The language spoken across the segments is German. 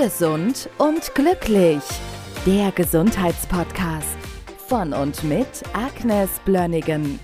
Gesund und glücklich. Der Gesundheitspodcast von und mit Agnes Blönigen.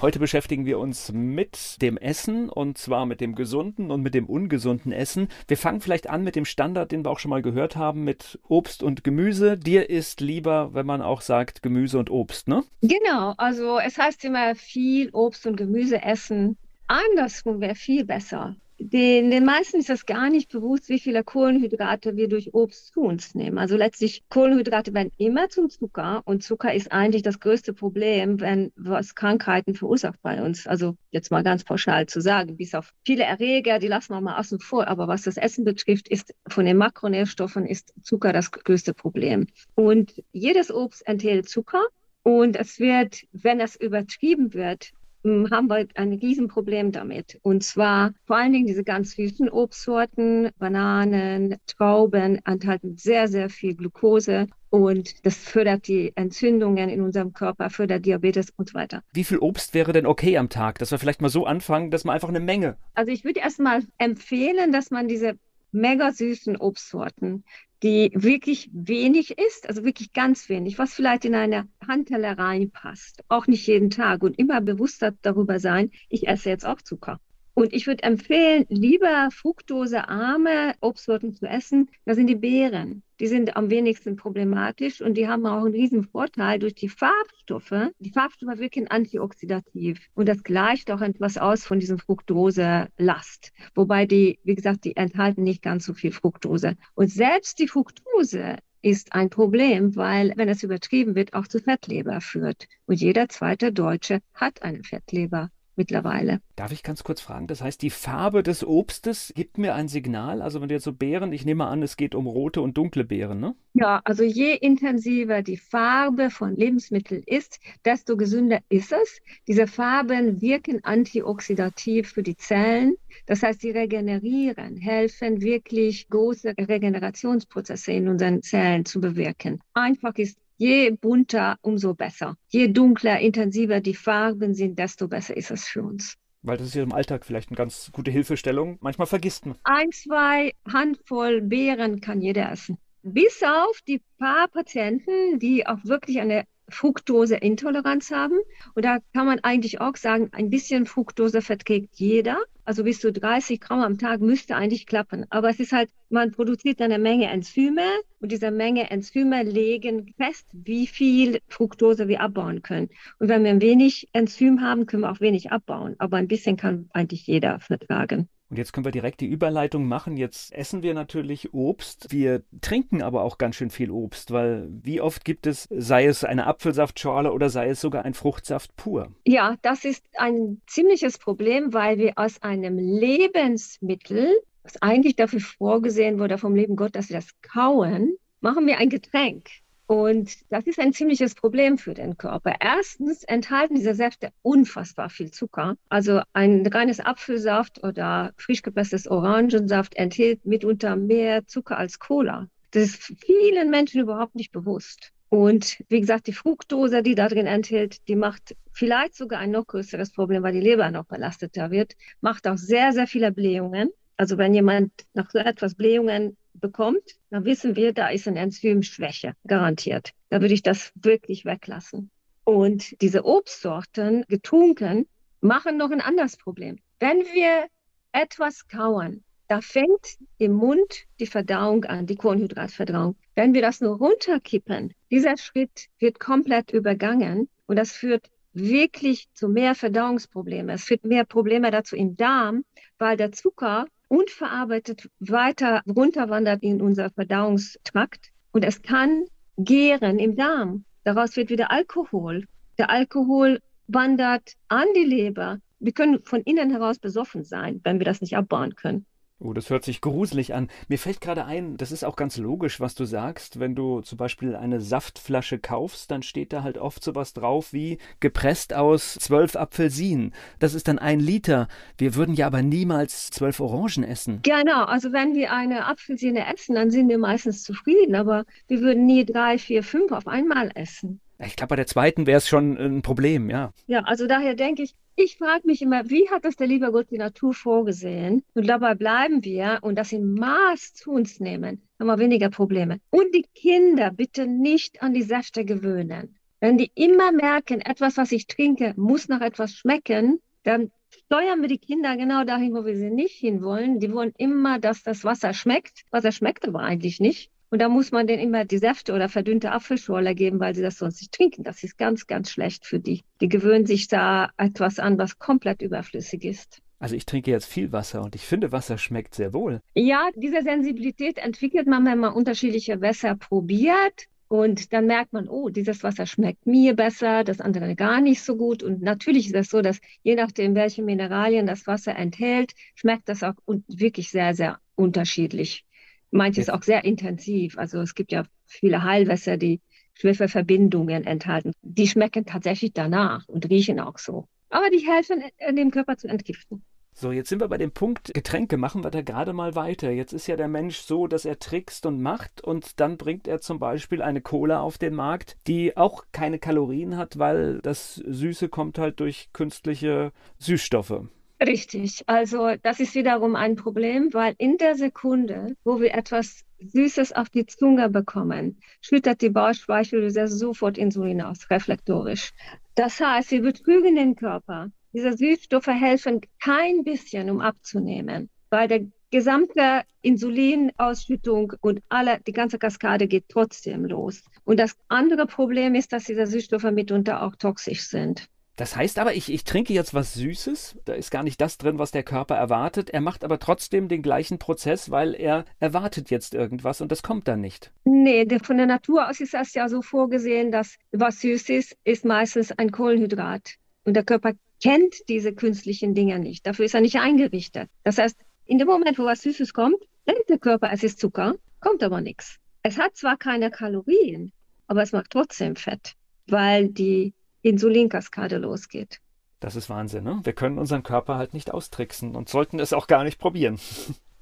Heute beschäftigen wir uns mit dem Essen und zwar mit dem gesunden und mit dem ungesunden Essen. Wir fangen vielleicht an mit dem Standard, den wir auch schon mal gehört haben, mit Obst und Gemüse. Dir ist lieber, wenn man auch sagt Gemüse und Obst, ne? Genau, also es heißt immer viel Obst und Gemüse essen. Andersrum wäre viel besser. Den, den meisten ist das gar nicht bewusst, wie viele Kohlenhydrate wir durch Obst zu uns nehmen. Also letztlich Kohlenhydrate werden immer zum Zucker und Zucker ist eigentlich das größte Problem, wenn was Krankheiten verursacht bei uns. Also jetzt mal ganz pauschal zu sagen, bis auf viele Erreger, die lassen wir mal außen vor. Aber was das Essen betrifft, ist von den Makronährstoffen ist Zucker das größte Problem. Und jedes Obst enthält Zucker. Und es wird, wenn das übertrieben wird, haben wir ein Riesenproblem damit. Und zwar vor allen Dingen diese ganz süßen Obstsorten, Bananen, Trauben enthalten sehr, sehr viel Glucose und das fördert die Entzündungen in unserem Körper, fördert Diabetes und so weiter. Wie viel Obst wäre denn okay am Tag? Dass wir vielleicht mal so anfangen, dass man einfach eine Menge. Also ich würde erstmal empfehlen, dass man diese mega süßen Obstsorten, die wirklich wenig ist, also wirklich ganz wenig, was vielleicht in eine Handteller reinpasst. Auch nicht jeden Tag und immer bewusster darüber sein, ich esse jetzt auch Zucker. Und ich würde empfehlen, lieber fructosearme Obstsorten zu essen. Das sind die Beeren. Die sind am wenigsten problematisch und die haben auch einen riesen Vorteil durch die Farbstoffe. Die Farbstoffe wirken antioxidativ und das gleicht auch etwas aus von diesem Fructose-Last. Wobei die, wie gesagt, die enthalten nicht ganz so viel Fructose. Und selbst die Fructose ist ein Problem, weil, wenn es übertrieben wird, auch zu Fettleber führt. Und jeder zweite Deutsche hat eine Fettleber mittlerweile. Darf ich ganz kurz fragen? Das heißt, die Farbe des Obstes gibt mir ein Signal. Also wenn du jetzt so Beeren, ich nehme an, es geht um rote und dunkle Beeren, ne? Ja, also je intensiver die Farbe von Lebensmitteln ist, desto gesünder ist es. Diese Farben wirken antioxidativ für die Zellen. Das heißt, sie regenerieren, helfen wirklich große Regenerationsprozesse in unseren Zellen zu bewirken. Einfach ist Je bunter, umso besser. Je dunkler, intensiver die Farben sind, desto besser ist es für uns. Weil das ist ja im Alltag vielleicht eine ganz gute Hilfestellung. Manchmal vergisst man. Ein, zwei Handvoll Beeren kann jeder essen. Bis auf die paar Patienten, die auch wirklich eine Fructoseintoleranz haben. Und da kann man eigentlich auch sagen, ein bisschen Fructose verträgt jeder. Also bis zu 30 Gramm am Tag müsste eigentlich klappen. Aber es ist halt, man produziert eine Menge Enzyme und diese Menge Enzyme legen fest, wie viel Fructose wir abbauen können. Und wenn wir ein wenig Enzym haben, können wir auch wenig abbauen. Aber ein bisschen kann eigentlich jeder vertragen. Und jetzt können wir direkt die Überleitung machen. Jetzt essen wir natürlich Obst. Wir trinken aber auch ganz schön viel Obst, weil wie oft gibt es, sei es eine Apfelsaftschorle oder sei es sogar ein Fruchtsaft pur? Ja, das ist ein ziemliches Problem, weil wir aus einem Lebensmittel, was eigentlich dafür vorgesehen wurde vom lieben Gott, dass wir das kauen, machen wir ein Getränk. Und das ist ein ziemliches Problem für den Körper. Erstens enthalten diese Säfte unfassbar viel Zucker. Also ein reines Apfelsaft oder frisch gepresstes Orangensaft enthält mitunter mehr Zucker als Cola. Das ist vielen Menschen überhaupt nicht bewusst. Und wie gesagt, die Fructose, die da drin enthält, die macht vielleicht sogar ein noch größeres Problem, weil die Leber noch belasteter wird, macht auch sehr, sehr viele Blähungen. Also wenn jemand nach so etwas Blähungen bekommt, dann wissen wir, da ist eine Enzymschwäche garantiert. Da würde ich das wirklich weglassen. Und diese Obstsorten, getrunken, machen noch ein anderes Problem. Wenn wir etwas kauen, da fängt im Mund die Verdauung an, die Kohlenhydratverdauung. Wenn wir das nur runterkippen, dieser Schritt wird komplett übergangen und das führt wirklich zu mehr Verdauungsproblemen. Es führt mehr Probleme dazu im Darm, weil der Zucker unverarbeitet weiter runterwandert in unser Verdauungstrakt und es kann gären im Darm. Daraus wird wieder Alkohol. Der Alkohol wandert an die Leber. Wir können von innen heraus besoffen sein, wenn wir das nicht abbauen können. Oh, das hört sich gruselig an. Mir fällt gerade ein, das ist auch ganz logisch, was du sagst. Wenn du zum Beispiel eine Saftflasche kaufst, dann steht da halt oft sowas drauf wie gepresst aus zwölf Apfelsinen. Das ist dann ein Liter. Wir würden ja aber niemals zwölf Orangen essen. Genau, also wenn wir eine Apfelsine essen, dann sind wir meistens zufrieden, aber wir würden nie drei, vier, fünf auf einmal essen. Ich glaube, bei der zweiten wäre es schon ein Problem, ja. Ja, also daher denke ich, ich frage mich immer, wie hat das der liebe Gott die Natur vorgesehen? Und dabei bleiben wir und das in Maß zu uns nehmen, haben wir weniger Probleme. Und die Kinder bitte nicht an die Säfte gewöhnen. Wenn die immer merken, etwas, was ich trinke, muss nach etwas schmecken, dann steuern wir die Kinder genau dahin, wo wir sie nicht hinwollen. Die wollen immer, dass das Wasser schmeckt. Wasser schmeckt aber eigentlich nicht. Und da muss man denen immer die Säfte oder verdünnte Apfelschorle geben, weil sie das sonst nicht trinken. Das ist ganz, ganz schlecht für die. Die gewöhnen sich da etwas an, was komplett überflüssig ist. Also ich trinke jetzt viel Wasser und ich finde, Wasser schmeckt sehr wohl. Ja, diese Sensibilität entwickelt man, wenn man unterschiedliche Wässer probiert. Und dann merkt man, oh, dieses Wasser schmeckt mir besser, das andere gar nicht so gut. Und natürlich ist es das so, dass je nachdem, welche Mineralien das Wasser enthält, schmeckt das auch wirklich sehr, sehr unterschiedlich manches auch sehr intensiv. Also es gibt ja viele Heilwässer, die Schwefelverbindungen enthalten. Die schmecken tatsächlich danach und riechen auch so. Aber die helfen, dem Körper zu entgiften. So, jetzt sind wir bei dem Punkt Getränke. Machen wir da gerade mal weiter. Jetzt ist ja der Mensch so, dass er trickst und macht und dann bringt er zum Beispiel eine Cola auf den Markt, die auch keine Kalorien hat, weil das Süße kommt halt durch künstliche Süßstoffe. Richtig. Also das ist wiederum ein Problem, weil in der Sekunde, wo wir etwas Süßes auf die Zunge bekommen, schüttet die Bauchspeicheldrüse sofort Insulin aus, reflektorisch. Das heißt, wir betrügen den Körper. Diese Süßstoffe helfen kein bisschen, um abzunehmen, weil der gesamte Insulinausschüttung und alle, die ganze Kaskade geht trotzdem los. Und das andere Problem ist, dass diese Süßstoffe mitunter auch toxisch sind. Das heißt aber, ich, ich trinke jetzt was Süßes, da ist gar nicht das drin, was der Körper erwartet. Er macht aber trotzdem den gleichen Prozess, weil er erwartet jetzt irgendwas und das kommt dann nicht. Nee, von der Natur aus ist das ja so vorgesehen, dass was süß ist, ist meistens ein Kohlenhydrat. Und der Körper kennt diese künstlichen Dinge nicht. Dafür ist er nicht eingerichtet. Das heißt, in dem Moment, wo was Süßes kommt, denkt der Körper, es ist Zucker, kommt aber nichts. Es hat zwar keine Kalorien, aber es macht trotzdem Fett, weil die Insulinkaskade losgeht. Das ist Wahnsinn, ne? Wir können unseren Körper halt nicht austricksen und sollten es auch gar nicht probieren.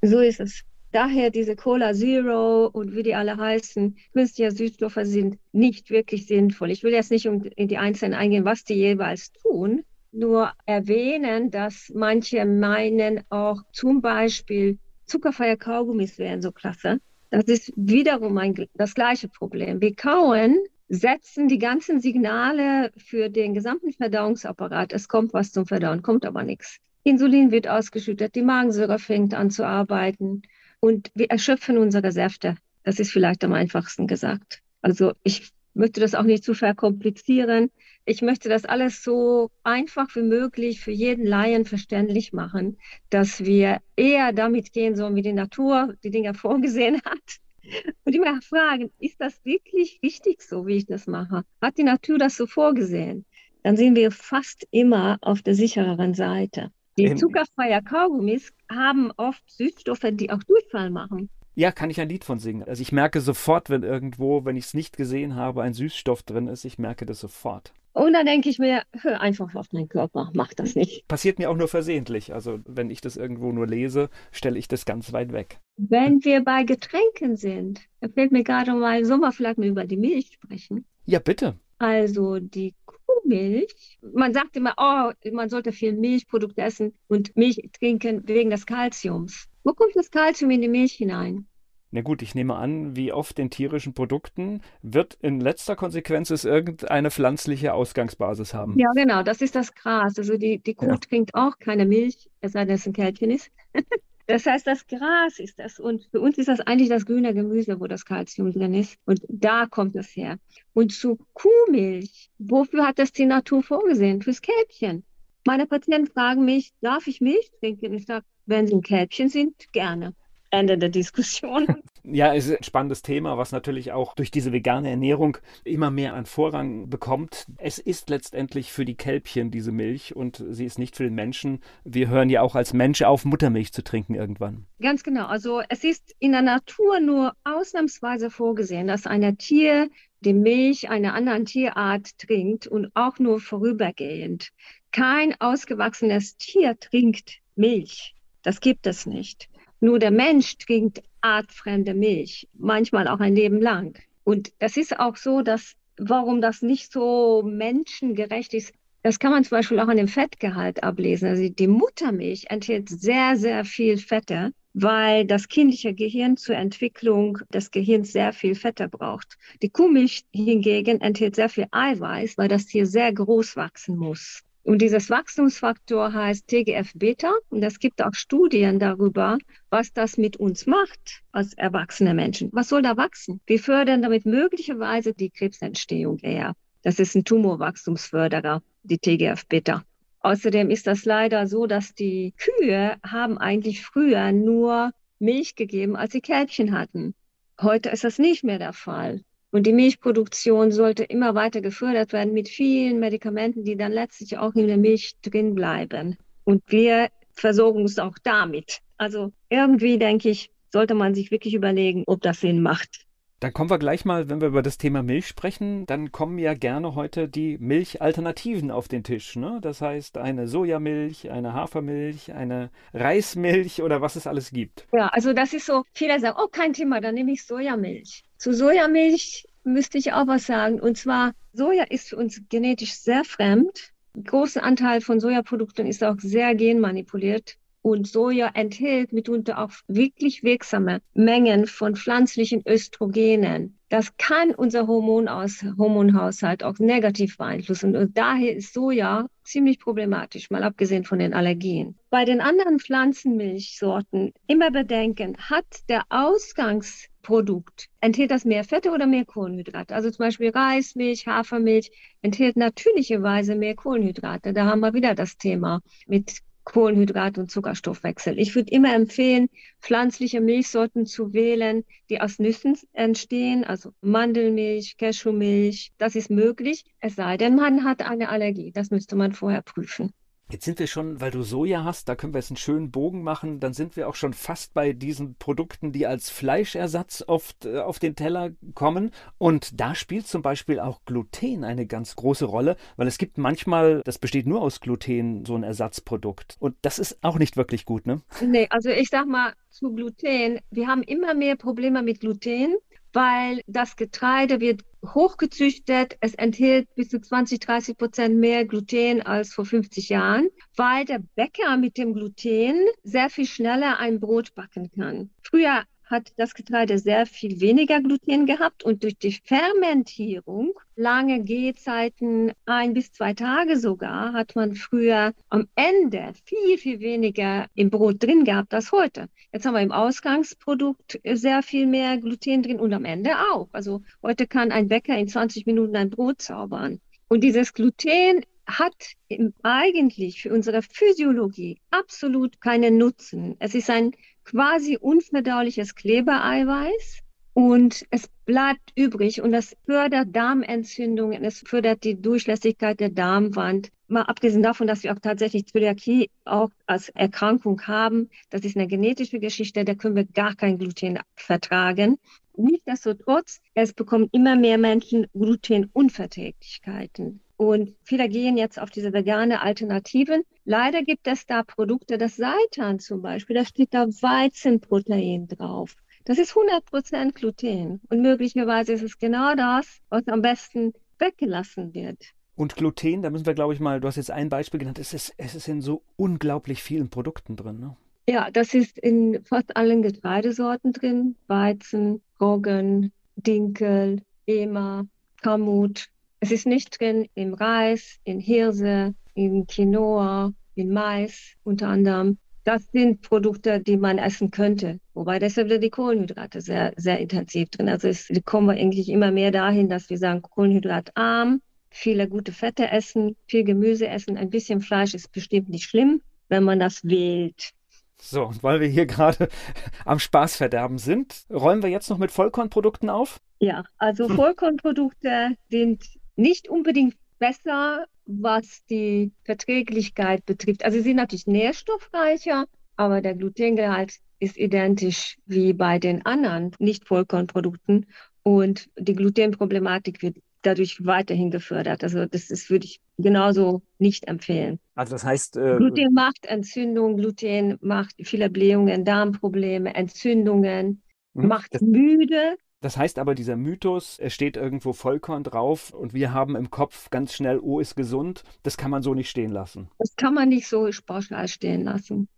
So ist es. Daher diese Cola Zero und wie die alle heißen, künstliche Süßstoffe sind nicht wirklich sinnvoll. Ich will jetzt nicht in die Einzelnen eingehen, was die jeweils tun, nur erwähnen, dass manche meinen auch zum Beispiel zuckerfreie Kaugummis wären so klasse. Das ist wiederum ein, das gleiche Problem. Wir kauen setzen die ganzen Signale für den gesamten Verdauungsapparat. Es kommt was zum Verdauen, kommt aber nichts. Insulin wird ausgeschüttet, die Magensäure fängt an zu arbeiten und wir erschöpfen unsere Säfte. Das ist vielleicht am einfachsten gesagt. Also ich möchte das auch nicht zu verkomplizieren. Ich möchte das alles so einfach wie möglich für jeden Laien verständlich machen, dass wir eher damit gehen sollen, wie die Natur die Dinge vorgesehen hat und immer fragen, ist das wirklich richtig so, wie ich das mache? Hat die Natur das so vorgesehen? Dann sind wir fast immer auf der sichereren Seite. Die zuckerfreie Kaugummis haben oft Süßstoffe, die auch Durchfall machen. Ja, kann ich ein Lied von singen. Also ich merke sofort, wenn irgendwo, wenn ich es nicht gesehen habe, ein Süßstoff drin ist, ich merke das sofort. Und dann denke ich mir, hör einfach auf deinen Körper, mach das nicht. Passiert mir auch nur versehentlich. Also wenn ich das irgendwo nur lese, stelle ich das ganz weit weg. Wenn wir bei Getränken sind, da fällt mir gerade mal, sollen wir vielleicht mal über die Milch sprechen? Ja, bitte. Also die Kuhmilch, man sagt immer, oh, man sollte viel Milchprodukte essen und Milch trinken wegen des Kalziums. Wo kommt das Kalzium in die Milch hinein? Na gut, ich nehme an, wie oft in tierischen Produkten wird in letzter Konsequenz es irgendeine pflanzliche Ausgangsbasis haben. Ja, genau, das ist das Gras. Also die, die Kuh ja. trinkt auch keine Milch, es sei denn, es ein Kälbchen ist. das heißt, das Gras ist das. Und für uns ist das eigentlich das grüne Gemüse, wo das Kalzium drin ist. Und da kommt es her. Und zu Kuhmilch, wofür hat das die Natur vorgesehen? Fürs Kälbchen. Meine Patienten fragen mich, darf ich Milch trinken? Ich sage, wenn sie ein Kälbchen sind, gerne. Ende der Diskussion. Ja, es ist ein spannendes Thema, was natürlich auch durch diese vegane Ernährung immer mehr an Vorrang bekommt. Es ist letztendlich für die Kälbchen diese Milch und sie ist nicht für den Menschen. Wir hören ja auch als Mensch auf, Muttermilch zu trinken irgendwann. Ganz genau. Also es ist in der Natur nur ausnahmsweise vorgesehen, dass ein Tier die Milch einer anderen Tierart trinkt und auch nur vorübergehend. Kein ausgewachsenes Tier trinkt Milch. Das gibt es nicht. Nur der Mensch trinkt artfremde Milch, manchmal auch ein Leben lang. Und das ist auch so, dass warum das nicht so menschengerecht ist, Das kann man zum Beispiel auch an dem Fettgehalt ablesen. Also die Muttermilch enthält sehr, sehr viel Fette, weil das kindliche Gehirn zur Entwicklung des Gehirns sehr viel Fette braucht. Die Kuhmilch hingegen enthält sehr viel Eiweiß, weil das Tier sehr groß wachsen muss. Und dieses Wachstumsfaktor heißt TGF-Beta. Und es gibt auch Studien darüber, was das mit uns macht als erwachsene Menschen. Was soll da wachsen? Wir fördern damit möglicherweise die Krebsentstehung eher. Das ist ein Tumorwachstumsförderer, die TGF-Beta. Außerdem ist das leider so, dass die Kühe haben eigentlich früher nur Milch gegeben, als sie Kälbchen hatten. Heute ist das nicht mehr der Fall. Und die Milchproduktion sollte immer weiter gefördert werden mit vielen Medikamenten, die dann letztlich auch in der Milch drin bleiben. Und wir versorgen uns auch damit. Also irgendwie denke ich, sollte man sich wirklich überlegen, ob das Sinn macht. Dann kommen wir gleich mal, wenn wir über das Thema Milch sprechen, dann kommen ja gerne heute die Milchalternativen auf den Tisch. Ne? Das heißt eine Sojamilch, eine Hafermilch, eine Reismilch oder was es alles gibt. Ja, also das ist so, viele sagen, oh, kein Thema, dann nehme ich Sojamilch. Zu Sojamilch müsste ich auch was sagen. Und zwar, Soja ist für uns genetisch sehr fremd. Großer Anteil von Sojaprodukten ist auch sehr genmanipuliert. Und Soja enthält mitunter auch wirklich wirksame Mengen von pflanzlichen Östrogenen. Das kann unser Hormonaus Hormonhaushalt auch negativ beeinflussen. Und daher ist Soja ziemlich problematisch, mal abgesehen von den Allergien. Bei den anderen Pflanzenmilchsorten immer bedenken, hat der Ausgangsprodukt, enthält das mehr Fette oder mehr Kohlenhydrate? Also zum Beispiel Reismilch, Hafermilch enthält natürlicherweise mehr Kohlenhydrate. Da haben wir wieder das Thema mit Kohlenhydrat- und Zuckerstoffwechsel. Ich würde immer empfehlen, pflanzliche Milchsorten zu wählen, die aus Nüssen entstehen, also Mandelmilch, Cashewmilch. Das ist möglich, es sei denn, man hat eine Allergie. Das müsste man vorher prüfen. Jetzt sind wir schon, weil du Soja hast, da können wir jetzt einen schönen Bogen machen, dann sind wir auch schon fast bei diesen Produkten, die als Fleischersatz oft äh, auf den Teller kommen. Und da spielt zum Beispiel auch Gluten eine ganz große Rolle, weil es gibt manchmal, das besteht nur aus Gluten, so ein Ersatzprodukt. Und das ist auch nicht wirklich gut, ne? Nee, also ich sag mal zu Gluten, wir haben immer mehr Probleme mit Gluten weil das Getreide wird hochgezüchtet. Es enthält bis zu 20, 30 Prozent mehr Gluten als vor 50 Jahren, weil der Bäcker mit dem Gluten sehr viel schneller ein Brot backen kann. Früher hat das Getreide sehr viel weniger Gluten gehabt und durch die Fermentierung, lange Gehzeiten, ein bis zwei Tage sogar, hat man früher am Ende viel, viel weniger im Brot drin gehabt als heute. Jetzt haben wir im Ausgangsprodukt sehr viel mehr Gluten drin und am Ende auch. Also heute kann ein Bäcker in 20 Minuten ein Brot zaubern. Und dieses Gluten hat eigentlich für unsere Physiologie absolut keinen Nutzen. Es ist ein quasi unverdauliches Klebereiweiß und es bleibt übrig und das fördert Darmentzündungen, es fördert die Durchlässigkeit der Darmwand. Mal abgesehen davon, dass wir auch tatsächlich Zöliakie auch als Erkrankung haben, das ist eine genetische Geschichte, da können wir gar kein Gluten vertragen. Nichtsdestotrotz, es bekommen immer mehr Menschen Glutenunverträglichkeiten. Und viele gehen jetzt auf diese vegane Alternativen. Leider gibt es da Produkte, das Seitan zum Beispiel, da steht da Weizenprotein drauf. Das ist 100% Gluten. Und möglicherweise ist es genau das, was am besten weggelassen wird. Und Gluten, da müssen wir, glaube ich, mal, du hast jetzt ein Beispiel genannt, es ist, es ist in so unglaublich vielen Produkten drin. Ne? Ja, das ist in fast allen Getreidesorten drin. Weizen, Roggen, Dinkel, Ema, Kamut, es ist nicht drin im Reis, in Hirse, in Quinoa, in Mais unter anderem. Das sind Produkte, die man essen könnte. Wobei deshalb die Kohlenhydrate sehr, sehr intensiv drin. Also es kommen wir eigentlich immer mehr dahin, dass wir sagen, kohlenhydratarm, viele gute Fette essen, viel Gemüse essen, ein bisschen Fleisch ist bestimmt nicht schlimm, wenn man das wählt. So, und weil wir hier gerade am Spaßverderben sind, räumen wir jetzt noch mit Vollkornprodukten auf? Ja, also Vollkornprodukte sind nicht unbedingt besser, was die Verträglichkeit betrifft. Also sie sind natürlich nährstoffreicher, aber der Glutengehalt ist identisch wie bei den anderen Nicht-Vollkornprodukten und die Glutenproblematik wird dadurch weiterhin gefördert. Also das, das würde ich genauso nicht empfehlen. Also das heißt... Äh, Gluten macht Entzündung, Gluten macht viele Blähungen, Darmprobleme, Entzündungen, hm, macht müde, Das heißt aber, dieser Mythos, es steht irgendwo Vollkorn drauf und wir haben im Kopf ganz schnell, oh, ist gesund, das kann man so nicht stehen lassen. Das kann man nicht so pauschal stehen lassen.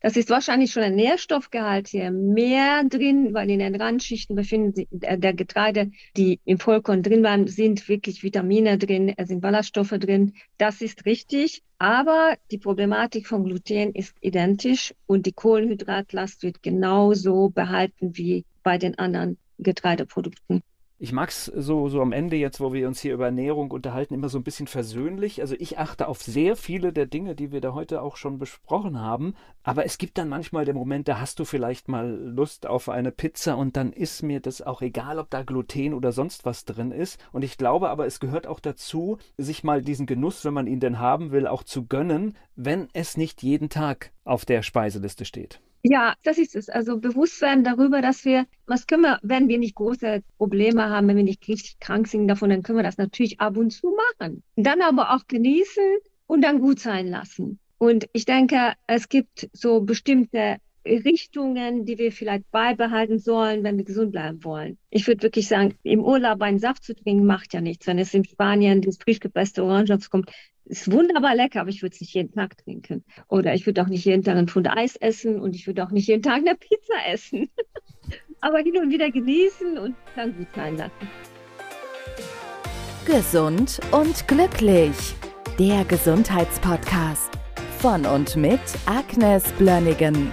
Das ist wahrscheinlich schon ein Nährstoffgehalt hier mehr drin, weil in den Randschichten befinden sich äh, der Getreide, die im Vollkorn drin waren, sind wirklich Vitamine drin, es sind Ballaststoffe drin. Das ist richtig. Aber die Problematik von Gluten ist identisch und die Kohlenhydratlast wird genauso behalten wie bei den anderen Getreideprodukten. Ich mag es so, so am Ende jetzt, wo wir uns hier über Ernährung unterhalten, immer so ein bisschen versöhnlich. Also ich achte auf sehr viele der Dinge, die wir da heute auch schon besprochen haben. Aber es gibt dann manchmal den Moment, da hast du vielleicht mal Lust auf eine Pizza und dann ist mir das auch egal, ob da Gluten oder sonst was drin ist. Und ich glaube aber, es gehört auch dazu, sich mal diesen Genuss, wenn man ihn denn haben will, auch zu gönnen, wenn es nicht jeden Tag auf der Speiseliste steht. Ja, das ist es. Also Bewusstsein darüber, dass wir, was können wir, wenn wir nicht große Probleme haben, wenn wir nicht richtig krank sind davon, dann können wir das natürlich ab und zu machen. Dann aber auch genießen und dann gut sein lassen. Und ich denke, es gibt so bestimmte Richtungen, die wir vielleicht beibehalten sollen, wenn wir gesund bleiben wollen. Ich würde wirklich sagen, im Urlaub einen Saft zu trinken macht ja nichts. Wenn es in Spanien das frisch gepresste Orangensaft kommt, ist wunderbar lecker, aber ich würde es nicht jeden Tag trinken. Oder ich würde auch nicht jeden Tag ein Pfund Eis essen und ich würde auch nicht jeden Tag eine Pizza essen. aber hin und wieder genießen und dann gut sein lassen. Gesund und glücklich. Der Gesundheitspodcast von und mit Agnes Blönnigan.